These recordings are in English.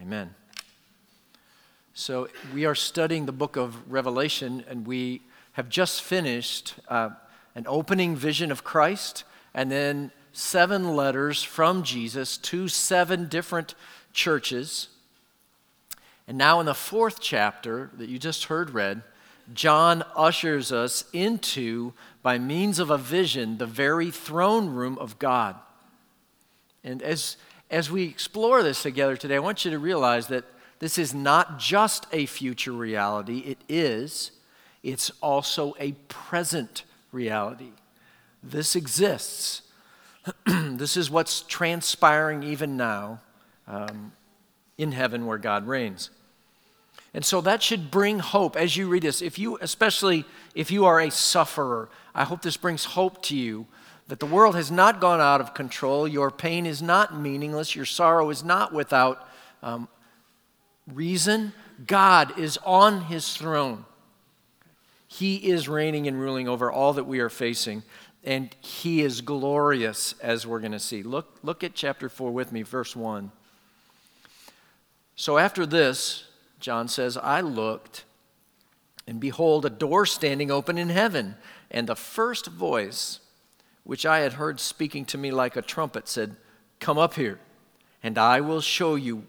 Amen. So, we are studying the book of Revelation, and we have just finished uh, an opening vision of Christ and then seven letters from Jesus to seven different churches. And now, in the fourth chapter that you just heard read, John ushers us into, by means of a vision, the very throne room of God. And as, as we explore this together today, I want you to realize that this is not just a future reality, it is, it's also a present reality. This exists. this is what's transpiring even now um, in heaven where God reigns. And so that should bring hope as you read this. If you, especially if you are a sufferer, I hope this brings hope to you that the world has not gone out of control. Your pain is not meaningless. Your sorrow is not without um, reason. God is on his throne. He is reigning and ruling over all that we are facing, and he is glorious, as we're going to see. Look, look at chapter 4 with me, verse 1. So after this, John says, I looked, and behold, a door standing open in heaven. And the first voice, which I had heard speaking to me like a trumpet, said, Come up here, and I will show you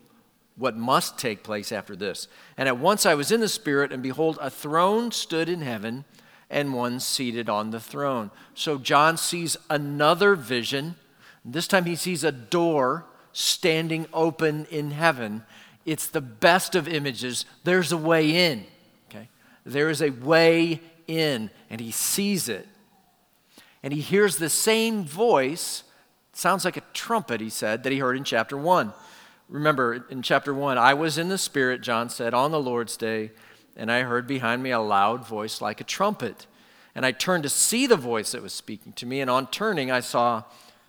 what must take place after this. And at once I was in the Spirit, and behold, a throne stood in heaven, and one seated on the throne. So John sees another vision. This time he sees a door standing open in heaven it's the best of images. There's a way in. Okay? There is a way in, and he sees it. And he hears the same voice, sounds like a trumpet, he said, that he heard in chapter 1. Remember, in chapter 1, I was in the Spirit, John said, on the Lord's day, and I heard behind me a loud voice like a trumpet. And I turned to see the voice that was speaking to me, and on turning, I saw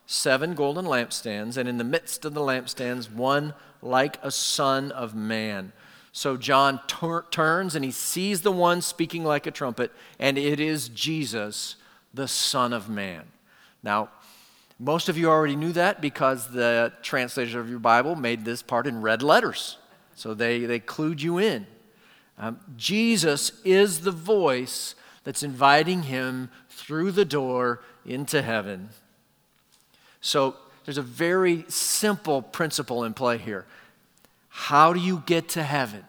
seven golden lampstands, and in the midst of the lampstands, one like a son of man. So John tur- turns and he sees the one speaking like a trumpet, and it is Jesus, the Son of Man. Now, most of you already knew that because the translator of your Bible made this part in red letters. So they, they clued you in. Um, Jesus is the voice that's inviting him through the door into heaven. So there's a very simple principle in play here. How do you get to heaven?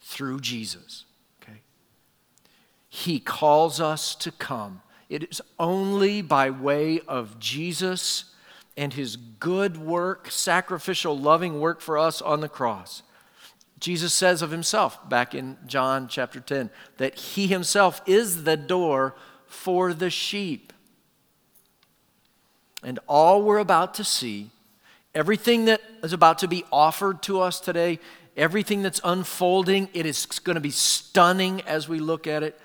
Through Jesus. He calls us to come. It is only by way of Jesus and his good work, sacrificial, loving work for us on the cross. Jesus says of himself back in John chapter 10 that he himself is the door for the sheep. And all we're about to see, everything that is about to be offered to us today, everything that's unfolding, it is going to be stunning as we look at it.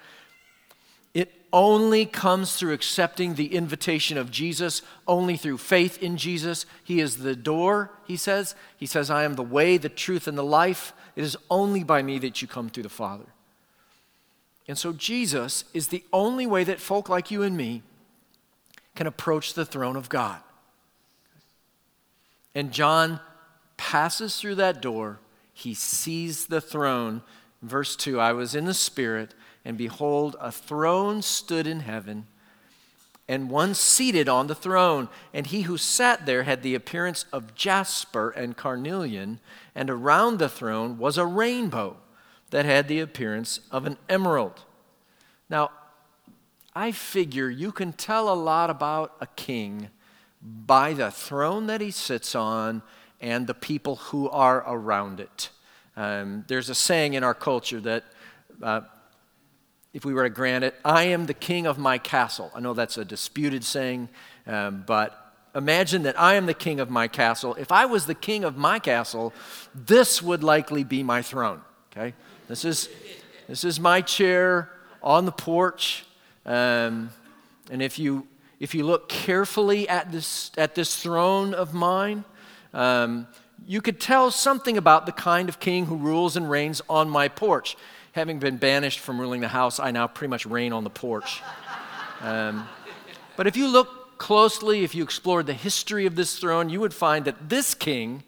Only comes through accepting the invitation of Jesus, only through faith in Jesus. He is the door, he says. He says, I am the way, the truth, and the life. It is only by me that you come through the Father. And so Jesus is the only way that folk like you and me can approach the throne of God. And John passes through that door. He sees the throne. Verse 2 I was in the Spirit, and behold, a throne stood in heaven, and one seated on the throne. And he who sat there had the appearance of jasper and carnelian, and around the throne was a rainbow that had the appearance of an emerald. Now, I figure you can tell a lot about a king by the throne that he sits on and the people who are around it. Um, there's a saying in our culture that uh, if we were to grant it, I am the king of my castle. I know that's a disputed saying, um, but imagine that I am the king of my castle. If I was the king of my castle, this would likely be my throne. Okay? This is, this is my chair on the porch. Um, and if you, if you look carefully at this, at this throne of mine, um, you could tell something about the kind of king who rules and reigns on my porch. Having been banished from ruling the house, I now pretty much reign on the porch. Um, but if you look closely, if you explored the history of this throne, you would find that this king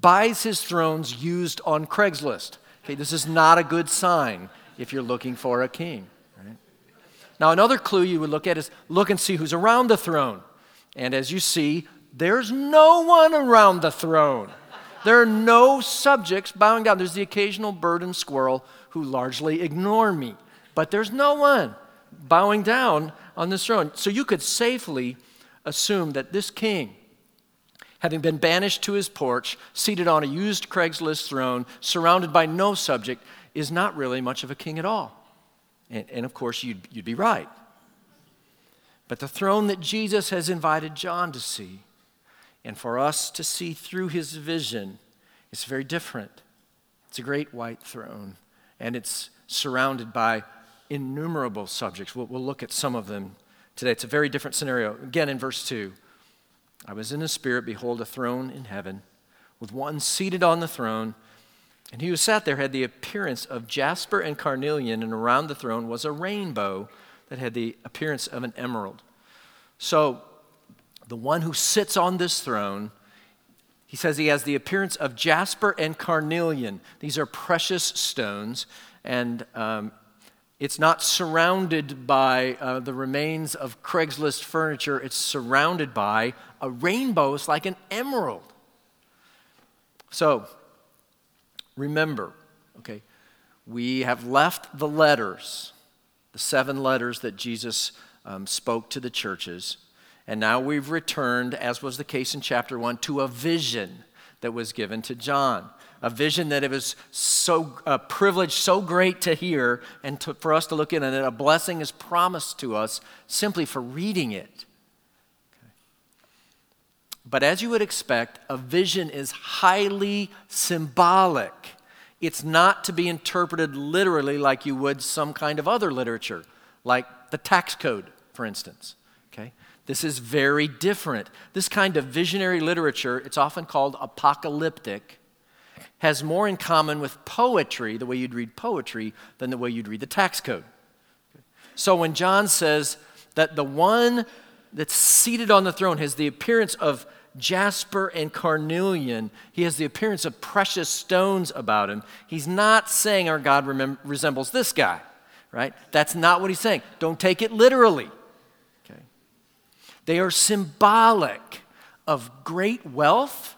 buys his thrones used on Craigslist. Okay, this is not a good sign if you're looking for a king. Right? Now, another clue you would look at is look and see who's around the throne. And as you see, there's no one around the throne. There are no subjects bowing down. There's the occasional bird and squirrel who largely ignore me, but there's no one bowing down on this throne. So you could safely assume that this king, having been banished to his porch, seated on a used Craigslist throne, surrounded by no subject, is not really much of a king at all. And, and of course, you'd, you'd be right. But the throne that Jesus has invited John to see, and for us to see through his vision, is very different. It's a great white throne, and it's surrounded by innumerable subjects. We'll, we'll look at some of them today. It's a very different scenario. Again, in verse 2 I was in the Spirit, behold, a throne in heaven, with one seated on the throne. And he who sat there had the appearance of jasper and carnelian, and around the throne was a rainbow that had the appearance of an emerald. So, the one who sits on this throne, he says he has the appearance of jasper and carnelian. These are precious stones, and um, it's not surrounded by uh, the remains of Craigslist furniture, it's surrounded by a rainbow. It's like an emerald. So, remember, okay, we have left the letters the seven letters that Jesus um, spoke to the churches. And now we've returned, as was the case in chapter 1, to a vision that was given to John. A vision that it was so a privilege, so great to hear, and to, for us to look in, and that a blessing is promised to us simply for reading it. But as you would expect, a vision is highly symbolic. It's not to be interpreted literally like you would some kind of other literature, like the tax code, for instance. Okay? This is very different. This kind of visionary literature, it's often called apocalyptic, has more in common with poetry, the way you'd read poetry, than the way you'd read the tax code. So when John says that the one that's seated on the throne has the appearance of jasper and carnelian. He has the appearance of precious stones about him. He's not saying our God resembles this guy, right? That's not what he's saying. Don't take it literally. They are symbolic of great wealth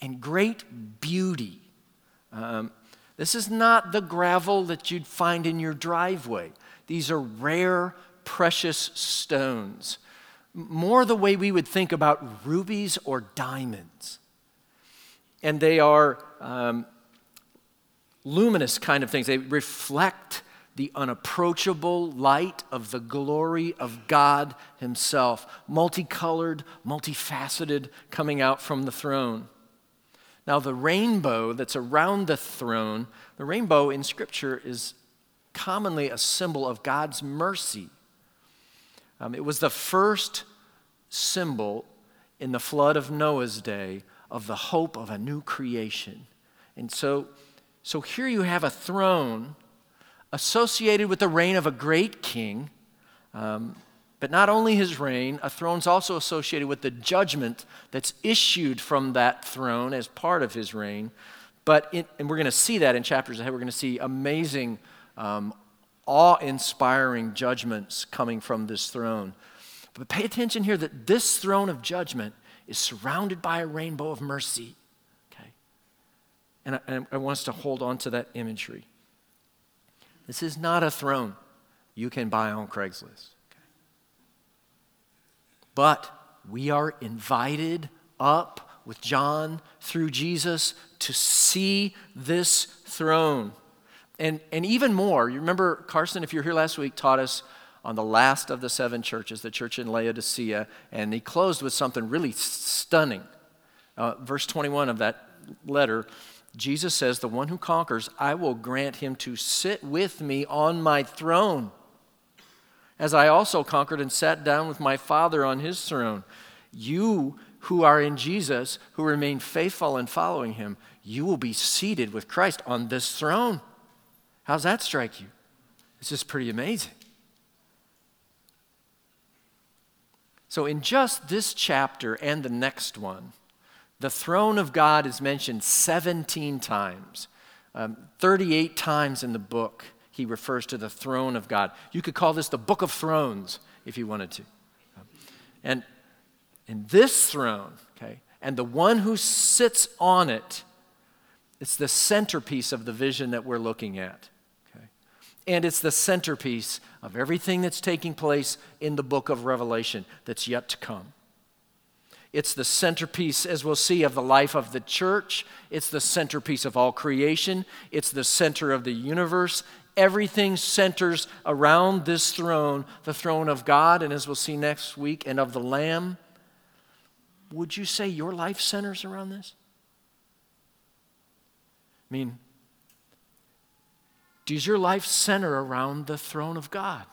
and great beauty. Um, this is not the gravel that you'd find in your driveway. These are rare, precious stones more the way we would think about rubies or diamonds. And they are um, luminous kind of things, they reflect the unapproachable light of the glory of God Himself, multicolored, multifaceted, coming out from the throne. Now, the rainbow that's around the throne, the rainbow in Scripture is commonly a symbol of God's mercy. Um, it was the first symbol in the flood of Noah's day of the hope of a new creation. And so, so here you have a throne associated with the reign of a great king. Um, but not only his reign, a throne's also associated with the judgment that's issued from that throne as part of his reign. But, and we're going to see that in chapters ahead, we're going to see amazing um, awe inspiring judgments coming from this throne. But pay attention here that this throne of judgment is surrounded by a rainbow of mercy. Okay? And I, and I want us to hold on to that imagery. This is not a throne you can buy on Craigslist. Okay? But we are invited up with John through Jesus to see this throne. And, and even more, you remember Carson, if you were here last week, taught us on the last of the seven churches, the church in Laodicea, and he closed with something really stunning. Uh, verse 21 of that letter, Jesus says, The one who conquers, I will grant him to sit with me on my throne, as I also conquered and sat down with my Father on his throne. You who are in Jesus, who remain faithful in following him, you will be seated with Christ on this throne. How's that strike you? It's just pretty amazing. So, in just this chapter and the next one, The throne of God is mentioned 17 times, um, 38 times in the book. He refers to the throne of God. You could call this the book of thrones if you wanted to. And in this throne, okay, and the one who sits on it, it's the centerpiece of the vision that we're looking at. Okay? And it's the centerpiece of everything that's taking place in the book of Revelation that's yet to come. It's the centerpiece, as we'll see, of the life of the church. It's the centerpiece of all creation. It's the center of the universe. Everything centers around this throne, the throne of God, and as we'll see next week, and of the Lamb. Would you say your life centers around this? I mean, does your life center around the throne of God?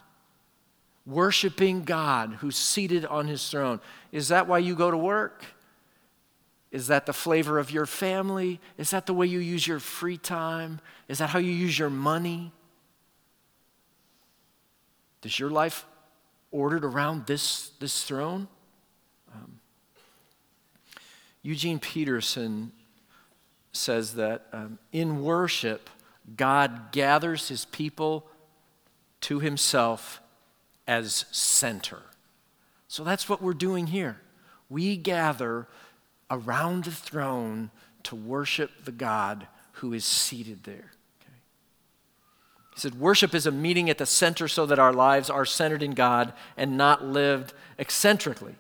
Worshiping God who's seated on his throne. Is that why you go to work? Is that the flavor of your family? Is that the way you use your free time? Is that how you use your money? Is your life ordered around this, this throne? Um, Eugene Peterson says that um, in worship, God gathers his people to himself as center. So that's what we're doing here. We gather around the throne to worship the God who is seated there. He said, Worship is a meeting at the center so that our lives are centered in God and not lived eccentrically.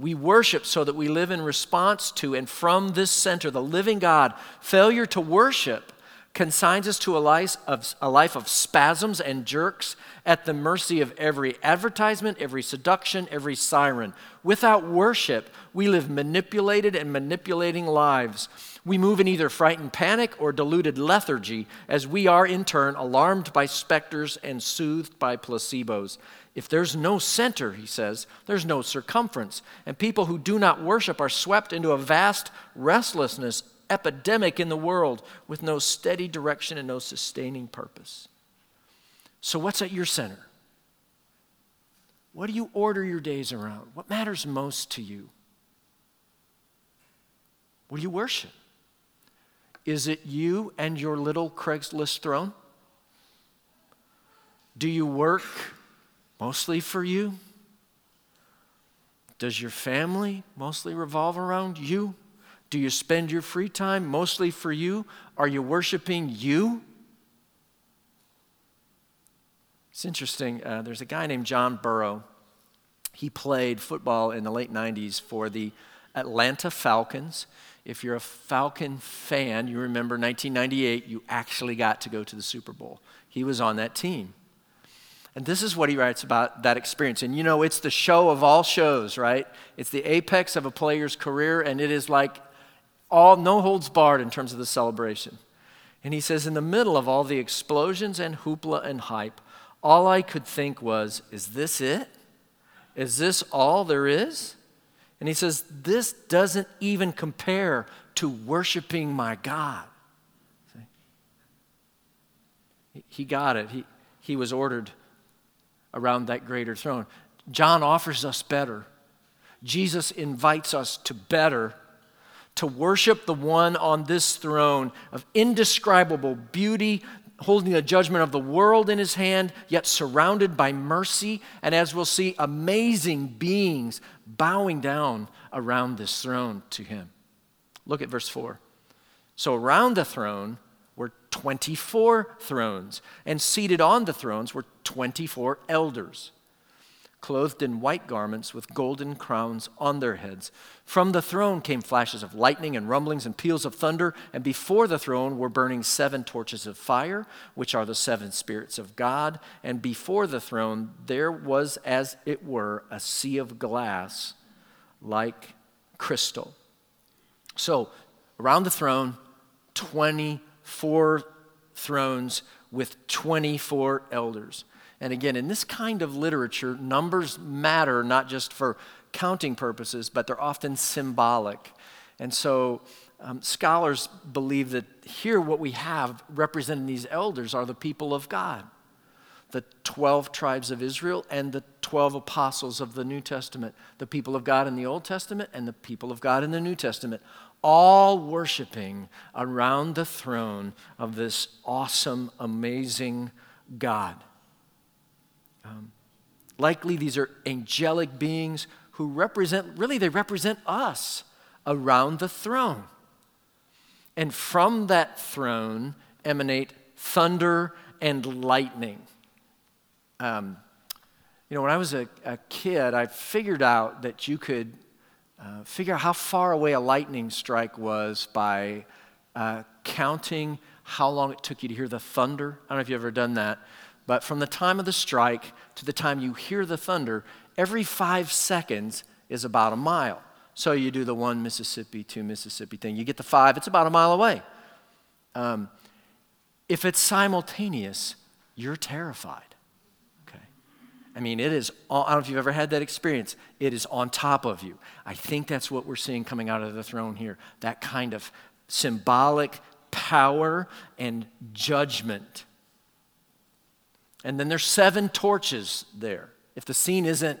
We worship so that we live in response to and from this center, the living God. Failure to worship consigns us to a life of, a life of spasms and jerks at the mercy of every advertisement, every seduction, every siren. Without worship, we live manipulated and manipulating lives. We move in either frightened panic or deluded lethargy, as we are in turn alarmed by specters and soothed by placebos. If there's no center, he says, there's no circumference. And people who do not worship are swept into a vast restlessness epidemic in the world with no steady direction and no sustaining purpose. So, what's at your center? What do you order your days around? What matters most to you? What do you worship? Is it you and your little Craigslist throne? Do you work mostly for you? Does your family mostly revolve around you? Do you spend your free time mostly for you? Are you worshiping you? It's interesting. Uh, there's a guy named John Burrow. He played football in the late 90s for the Atlanta Falcons. If you're a Falcon fan, you remember 1998, you actually got to go to the Super Bowl. He was on that team. And this is what he writes about that experience. And you know, it's the show of all shows, right? It's the apex of a player's career, and it is like all no holds barred in terms of the celebration. And he says, in the middle of all the explosions and hoopla and hype, all I could think was, is this it? Is this all there is? And he says, This doesn't even compare to worshiping my God. See? He got it. He, he was ordered around that greater throne. John offers us better. Jesus invites us to better, to worship the one on this throne of indescribable beauty, holding the judgment of the world in his hand, yet surrounded by mercy, and as we'll see, amazing beings bowing down around this throne to him. Look at verse 4. So around the throne were 24 thrones, and seated on the thrones were 24 elders clothed in white garments with golden crowns on their heads. From the throne came flashes of lightning and rumblings and peals of thunder, and before the throne were burning seven torches of fire, which are the seven spirits of God. And before the throne there was, as it were, a sea of glass like crystal. So, around the throne, 24 thrones with 24 elders. And again, in this kind of literature, numbers matter not just for counting purposes, but they're often symbolic. And so um, scholars believe that here what we have representing these elders are the people of God the 12 tribes of Israel and the 12 apostles of the New Testament, the people of God in the Old Testament and the people of God in the New Testament, all worshiping around the throne of this awesome, amazing God. Um, likely these are angelic beings who represent, really, they represent us around the throne. And from that throne emanate thunder and lightning. Um, you know, when I was a, a, kid, I figured out that you could uh, figure out how far away a lightning strike was by uh, counting how long it took you to hear the thunder. I don't know if you've ever done that, but from the time of the strike to the time you hear the thunder, every five seconds is about a mile. So you do the one Mississippi, two Mississippi thing. You get the five, it's about a mile away. Um, if it's simultaneous, you're terrified. Okay? I mean, it is, I don't know if you've ever had that experience. It is on top of you. I think that's what we're seeing coming out of the throne here that kind of symbolic power and judgment. And then there's seven torches there. If the scene isn't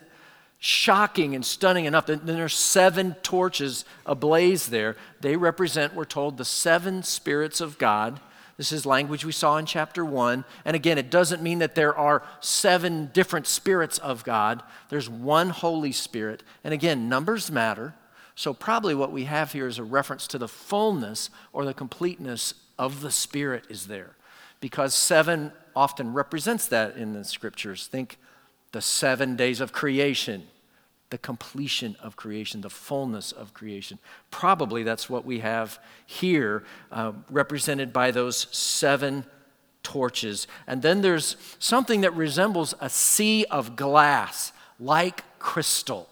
shocking and stunning enough, then, there's seven torches ablaze there. They represent, we're told, the seven spirits of God. This is language we saw in chapter one. And again, it doesn't mean that there are seven different spirits of God. There's one Holy Spirit. And again, numbers matter. So, probably what we have here is a reference to the fullness or the completeness of the Spirit is there. Because seven often represents that in the scriptures. Think the seven days of creation, the completion of creation, the fullness of creation. Probably that's what we have here, uh, represented by those seven torches. And then there's something that resembles a sea of glass, like crystal,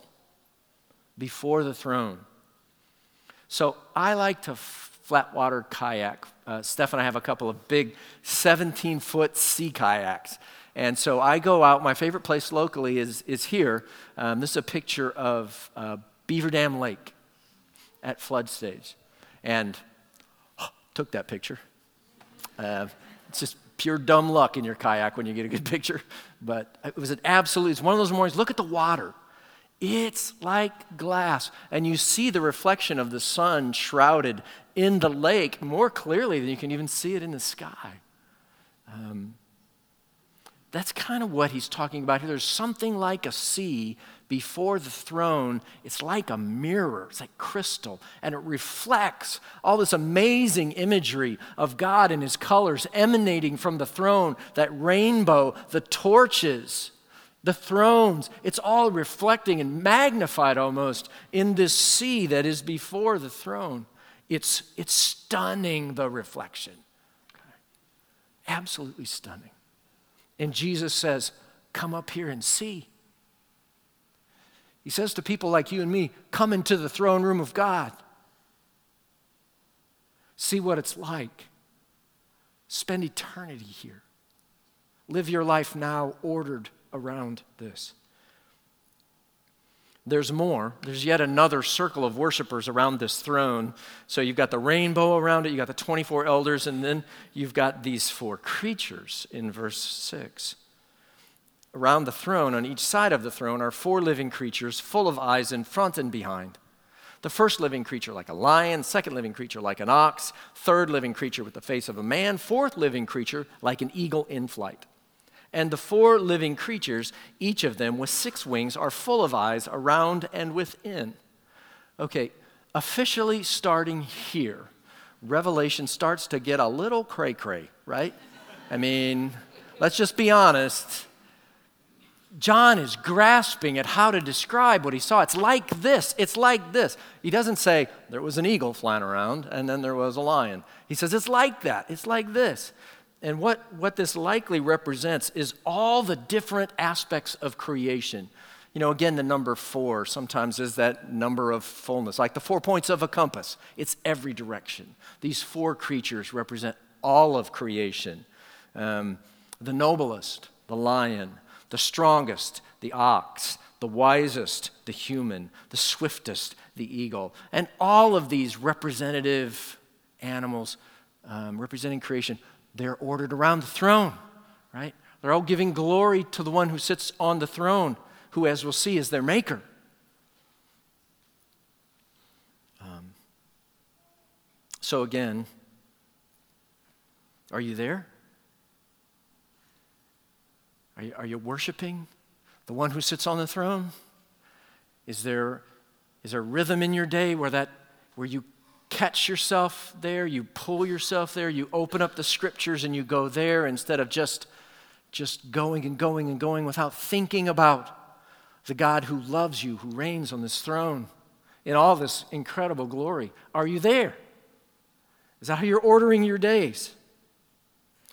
before the throne. So I like to flatwater kayak. Uh, Steph and I have a couple of big 17 foot sea kayaks. And so I go out. My favorite place locally is, is here. Um, this is a picture of uh, Beaver Dam Lake at flood stage. And oh, took that picture. Uh, it's just pure dumb luck in your kayak when you get a good picture. But it was an absolute, it's one of those mornings. Look at the water. It's like glass. And you see the reflection of the sun shrouded in the lake more clearly than you can even see it in the sky. Um, that's kind of what he's talking about here. There's something like a sea before the throne. It's like a mirror, it's like crystal, and it reflects all this amazing imagery of God and his colors emanating from the throne that rainbow, the torches, the thrones. It's all reflecting and magnified almost in this sea that is before the throne. It's, it's stunning, the reflection. Okay. Absolutely stunning. And Jesus says, Come up here and see. He says to people like you and me, Come into the throne room of God. See what it's like. Spend eternity here. Live your life now ordered around this. There's more. There's yet another circle of worshipers around this throne. So you've got the rainbow around it, you've got the 24 elders, and then you've got these four creatures in verse 6. Around the throne, on each side of the throne, are four living creatures full of eyes in front and behind. The first living creature like a lion, second living creature like an ox, third living creature with the face of a man, fourth living creature like an eagle in flight. And the four living creatures, each of them with six wings, are full of eyes around and within. Okay, officially starting here, Revelation starts to get a little cray cray, right? I mean, let's just be honest. John is grasping at how to describe what he saw. It's like this. It's like this. He doesn't say there was an eagle flying around and then there was a lion. He says it's like that. It's like this. And what, what this likely represents is all the different aspects of creation. You know, again, the number four sometimes is that number of fullness, like the four points of a compass. It's every direction. These four creatures represent all of creation um, the noblest, the lion, the strongest, the ox, the wisest, the human, the swiftest, the eagle. And all of these representative animals um, representing creation they're ordered around the throne, right? They're all giving glory to the one who sits on the throne. who, as we'll see, is their maker. Um, so, again, are you there? Are you, are you worshiping the one who sits on the throne? Is there, is there rhythm in your day where, that, where you catch yourself there, you pull yourself there, you open up the scriptures and you go there instead of just, just going and going and going without thinking about the God who loves you, who reigns on this throne in all this incredible glory. Are you there? Is that how you're ordering your days?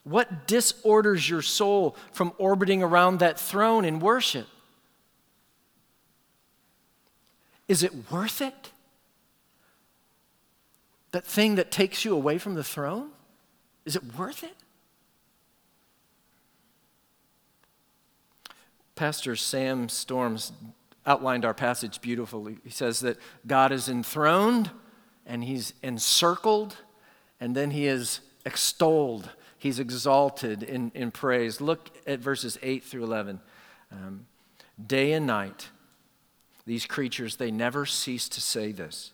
What disorders your soul from orbiting around that throne in worship? Is it worth it? That thing that takes you away from the throne? Is it worth it? Pastor Sam Storms outlined our passage beautifully. He says that God is enthroned and he's encircled and then he is extolled. He's exalted in, in praise. Look at verses 8 through 11. Um, day and night, these creatures, they never cease to say this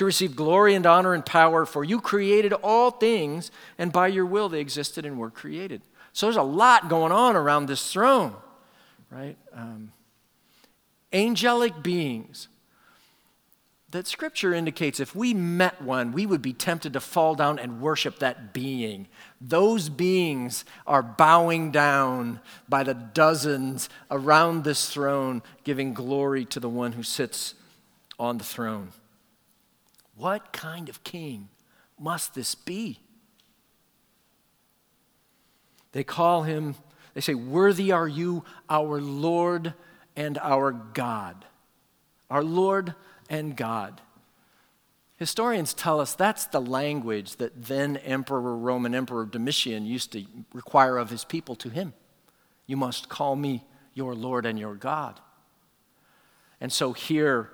to receive glory and honor and power, for you created all things, and by your will they existed and were created. So there's a lot going on around this throne, right? Um, angelic beings that scripture indicates if we met one, we would be tempted to fall down and worship that being. Those beings are bowing down by the dozens around this throne, giving glory to the one who sits on the throne. What kind of king must this be? They call him, they say, Worthy are you, our Lord and our God. Our Lord and God. Historians tell us that's the language that then Emperor, Roman Emperor Domitian used to require of his people to him. You must call me your Lord and your God. And so here,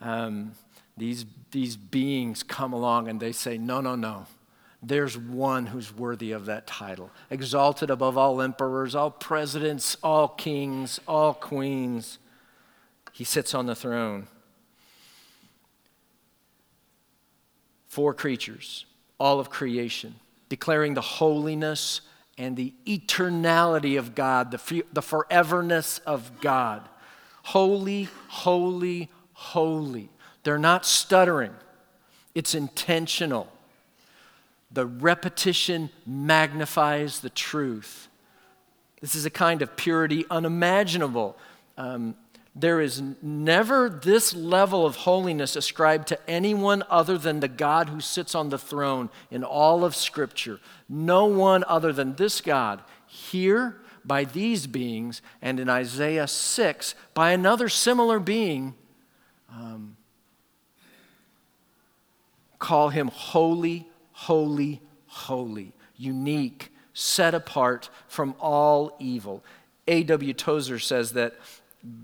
um, these, these beings come along and they say, No, no, no. There's one who's worthy of that title. Exalted above all emperors, all presidents, all kings, all queens. He sits on the throne. Four creatures, all of creation, declaring the holiness and the eternality of God, the, the foreverness of God. Holy, holy, holy. They're not stuttering, it's intentional. The repetition magnifies the truth. This is a kind of purity unimaginable. Um, there is never this level of holiness ascribed to anyone other than the God who sits on the throne in all of Scripture. No one other than this God. Here, by these beings, and in Isaiah 6, by another similar being, um, call him holy, holy, holy, unique, set apart from all evil. A.W. Tozer says that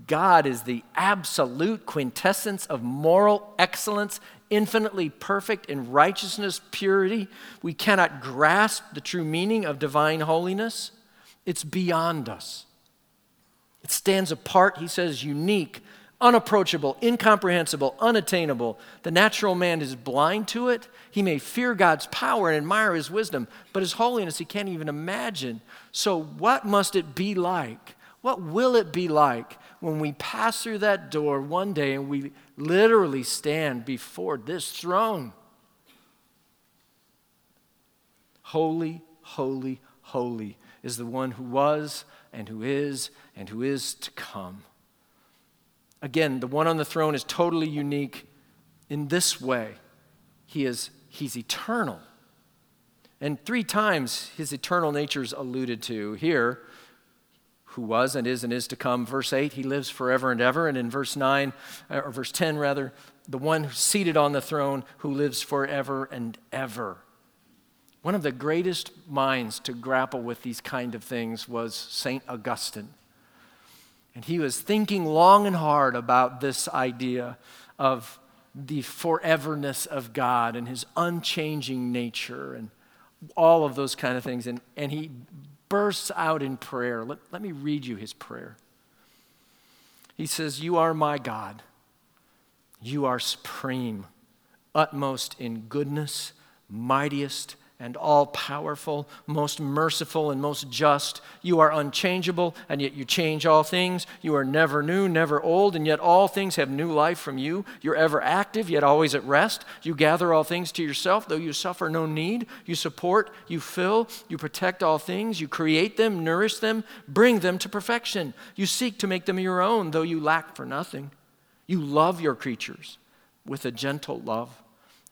God is the absolute quintessence of moral excellence, infinitely perfect in righteousness, purity. We cannot grasp the true meaning of divine holiness, it's beyond us. It stands apart, he says, unique unapproachable, incomprehensible, unattainable. The natural man is blind to it. He may fear God's power and admire his wisdom, but his holiness he can't even imagine. So, what must it be like? What will it be like when we pass through that door one day and we literally stand before this throne? Holy, holy, holy is the one who was and who is and who is to come. Again, the one on the throne is totally unique in this way. He is he's eternal. And three times his eternal nature is alluded to here. who was and is and is to come. Verse 8, he lives forever and ever. And in verse 9, uh, or verse 10 rather, the one seated on the throne who lives forever and ever. One of the greatest minds to grapple with these kind of things was St. Augustine. And he was thinking long and hard about this idea of the foreverness of God and his unchanging nature and all of those kind of things. And, and he bursts out in prayer. Let, let me read you his prayer. He says, You are my God. You are supreme, utmost in goodness, mightiest and all powerful, most merciful and most just. You are unchangeable, and yet you change all things. You are never new, never old, and yet all things have new life from you. You're ever active, yet always at rest. You gather all things to yourself, though you suffer no need. You support, you fill, you protect all things. You create them, nourish them, bring them to perfection. You seek to make them your own, though you lack for nothing. You love your creatures with a gentle love.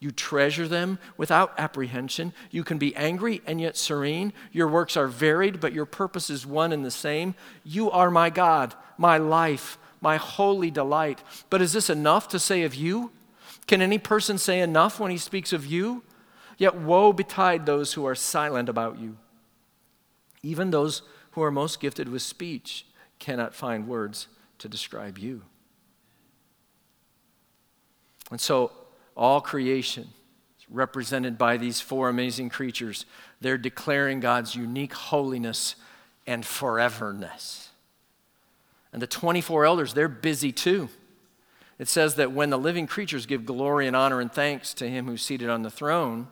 You treasure them without apprehension. You can be angry and yet serene. Your works are varied, but your purpose is one and the same. You are my God, my life, my holy delight. But is this enough to say of you? Can any person say enough when he speaks of you? Yet woe betide those who are silent about you. Even those who are most gifted with speech cannot find words to describe you. And so all creation represented by these four amazing creatures. They're declaring God's unique holiness and foreverness. And the 24 elders, they're busy too. It says that when the living creatures give glory and honor and thanks to him who's seated on the throne,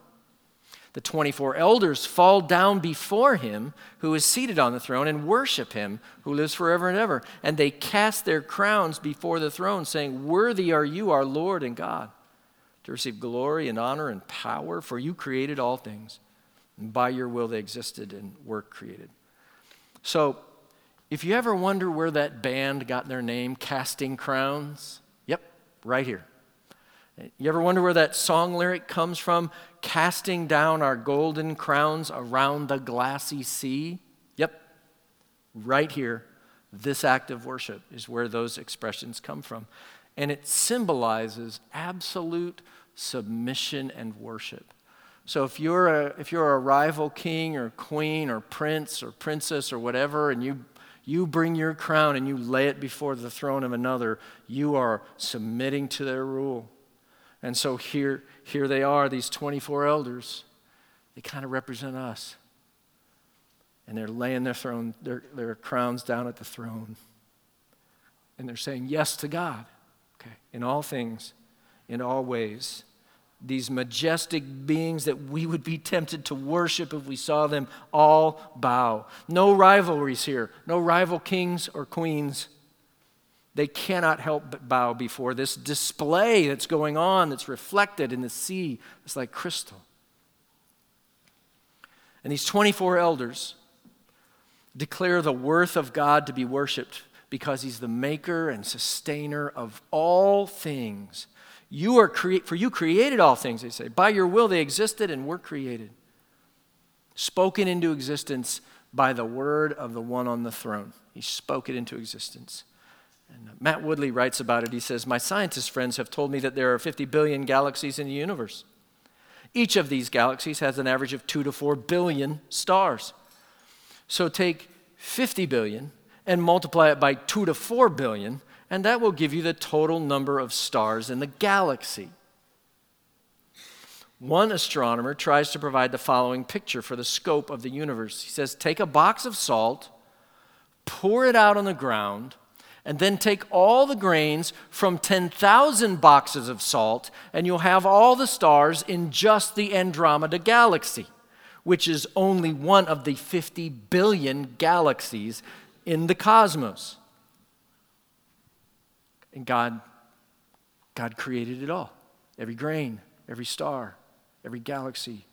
the 24 elders fall down before him who is seated on the throne and worship him who lives forever and ever. And they cast their crowns before the throne, saying, Worthy are you, our Lord and God to receive glory and honor and power, for you created all things. And by your will they existed and were created. So, if you ever wonder where that band got their name, Casting Crowns, yep, right here. You ever wonder where that song lyric comes from? Casting down our golden crowns around the glassy sea? Yep, right here. This act of worship is where those expressions come from and it symbolizes absolute submission and worship. So if you're a, if you're a rival king or queen or prince or princess or whatever, and you, you bring your crown and you lay it before the throne of another, you are submitting to their rule. And so here, here they are, these 24 elders. They kind of represent us. And they're laying their, throne, their, their crowns down at the throne. And they're saying yes to God. Okay. In all things, in all ways, these majestic beings that we would be tempted to worship if we saw them all bow. No rivalries here, no rival kings or queens. They cannot help but bow before this display that's going on, that's reflected in the sea. It's like crystal. And these 24 elders declare the worth of God to be worshiped because he's the maker and sustainer of all things. You are create for you created all things, they say. By your will they existed and were created. Spoken into existence by the word of the one on the throne. He spoke it into existence. And uh, Matt Woodley writes about it. He says, My scientist friends have told me that there are 50 billion galaxies in the universe. Each of these galaxies has an average of 2 to 4 billion stars. So take 50 billion and multiply it by 2 to 4 billion, and that will give you the total number of stars in the galaxy. One astronomer tries to provide the following picture for the scope of the universe. He says, Take a box of salt, pour it out on the ground, and then take all the grains from 10,000 boxes of salt, and you'll have all the stars in just the Andromeda galaxy, which is only one of the 50 billion galaxies in the cosmos. And God, God created it all every grain, every star, every galaxy.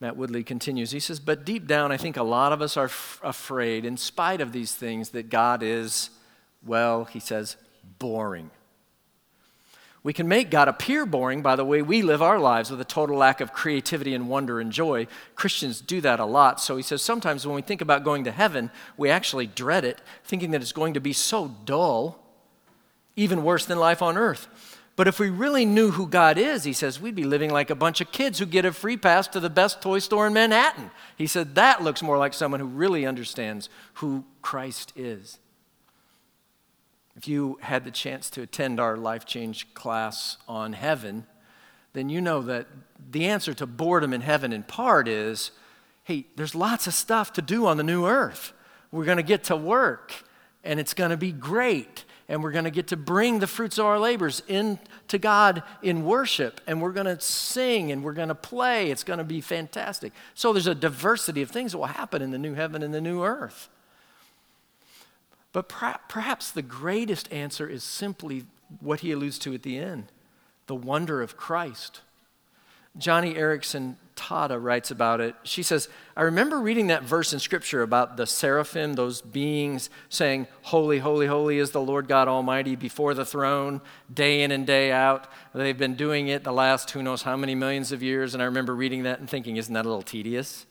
Matt Woodley continues. He says, But deep down, I think a lot of us are f- afraid, in spite of these things, that God is, well, he says, boring. We can make God appear boring by the way we live our lives with a total lack of creativity and wonder and joy. Christians do that a lot. So he says sometimes when we think about going to heaven, we actually dread it, thinking that it's going to be so dull, even worse than life on earth. But if we really knew who God is, he says, we'd be living like a bunch of kids who get a free pass to the best toy store in Manhattan. He said, that looks more like someone who really understands who Christ is. If you had the chance to attend our life change class on heaven, then you know that the answer to boredom in heaven, in part, is hey, there's lots of stuff to do on the new earth. We're going to get to work, and it's going to be great. And we're going to get to bring the fruits of our labors into God in worship. And we're going to sing and we're going to play. It's going to be fantastic. So there's a diversity of things that will happen in the new heaven and the new earth. But perhaps the greatest answer is simply what he alludes to at the end the wonder of Christ. Joni Eareckson Tada writes about it. She says, I remember reading that verse in Scripture about the seraphim, those beings saying, Holy, holy, holy is the Lord God Almighty before the throne, day in and day out. They've been doing it the last who knows how many millions of years. And I remember reading that and thinking, Isn't that a little tedious?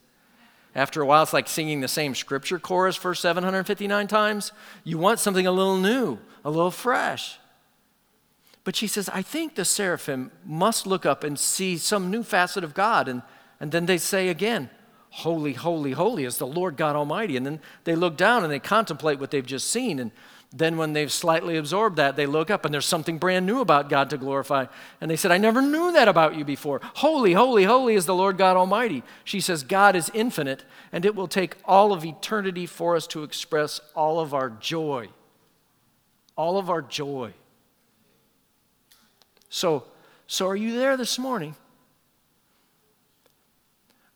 After a while, it's like singing the same scripture chorus for 759 times. You want something a little new, a little fresh. But she says, I think the seraphim must look up and see some new facet of God. And, and then they say again, Holy, holy, holy is the Lord God Almighty. And then they look down and they contemplate what they've just seen. And then, when they've slightly absorbed that, they look up and there's something brand new about God to glorify. And they said, I never knew that about you before. Holy, holy, holy is the Lord God Almighty. She says, God is infinite, and it will take all of eternity for us to express all of our joy. All of our joy. So, so are you there this morning?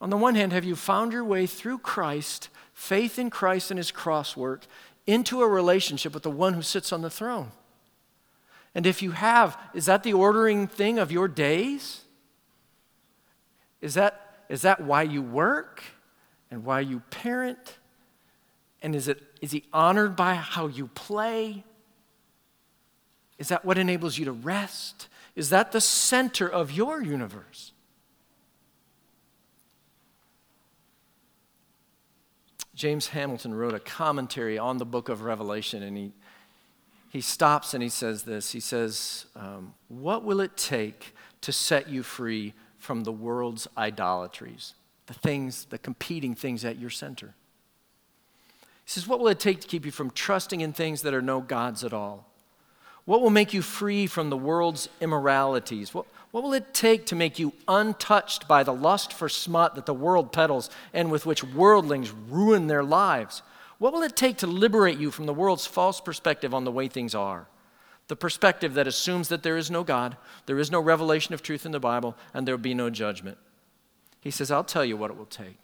On the one hand, have you found your way through Christ, faith in Christ and his cross work, into a relationship with the one who sits on the throne? And if you have, is that the ordering thing of your days? Is that, is that why you work and why you parent? And is, it, is he honored by how you play? Is that what enables you to rest? Is that the center of your universe? James Hamilton wrote a commentary on the book of Revelation, and he, he stops and he says this He says, um, What will it take to set you free from the world's idolatries, the things, the competing things at your center? He says, What will it take to keep you from trusting in things that are no gods at all? What will make you free from the world's immoralities? What, what will it take to make you untouched by the lust for smut that the world peddles and with which worldlings ruin their lives? What will it take to liberate you from the world's false perspective on the way things are? The perspective that assumes that there is no God, there is no revelation of truth in the Bible, and there will be no judgment. He says, I'll tell you what it will take.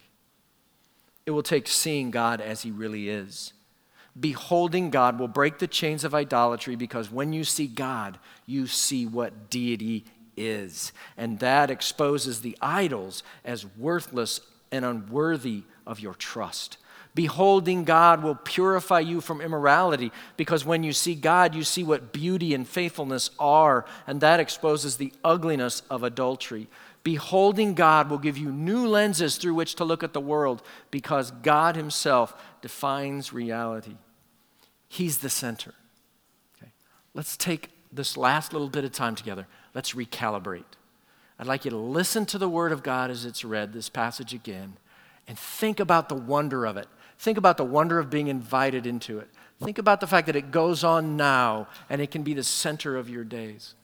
It will take seeing God as He really is beholding God will break the chains of idolatry because when you see God, you see what deity is. And that exposes the idols as worthless and unworthy of your trust. Beholding God will purify you from immorality because when you see God, you see what beauty and faithfulness are, and that exposes the ugliness of adultery. Beholding God will give you new lenses through which to look at the world because God Himself defines reality. He's the center. Okay. Let's take this last little bit of time together. Let's recalibrate. I'd like you to listen to the Word of God as it's read, this passage again, and think about the wonder of it. Think about the wonder of being invited into it. Think about the fact that it goes on now and it can be the center of your days.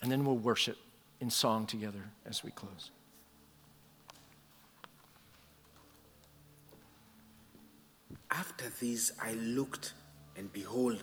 And then we'll worship in song together as we close. After this, I looked, and behold,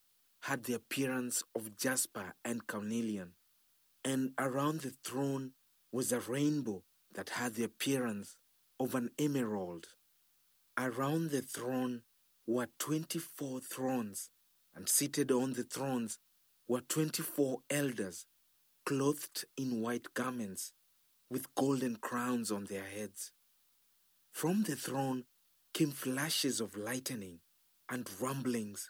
had the appearance of jasper and carnelian. And around the throne was a rainbow that had the appearance of an emerald. Around the throne were 24 thrones, and seated on the thrones were 24 elders, clothed in white garments, with golden crowns on their heads. From the throne came flashes of lightning, and rumblings,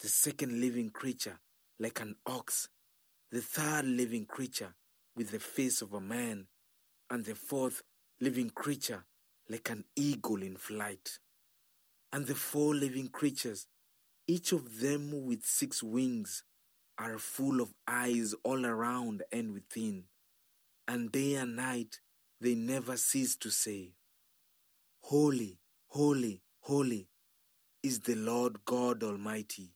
the second living creature like an ox, the third living creature with the face of a man, and the fourth living creature like an eagle in flight. And the four living creatures, each of them with six wings, are full of eyes all around and within. And day and night they never cease to say, Holy, holy, holy is the Lord God Almighty,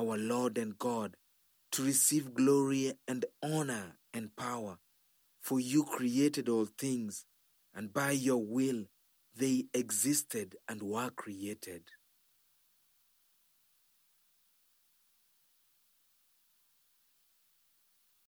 our Lord and God, to receive glory and honor and power, for you created all things, and by your will they existed and were created.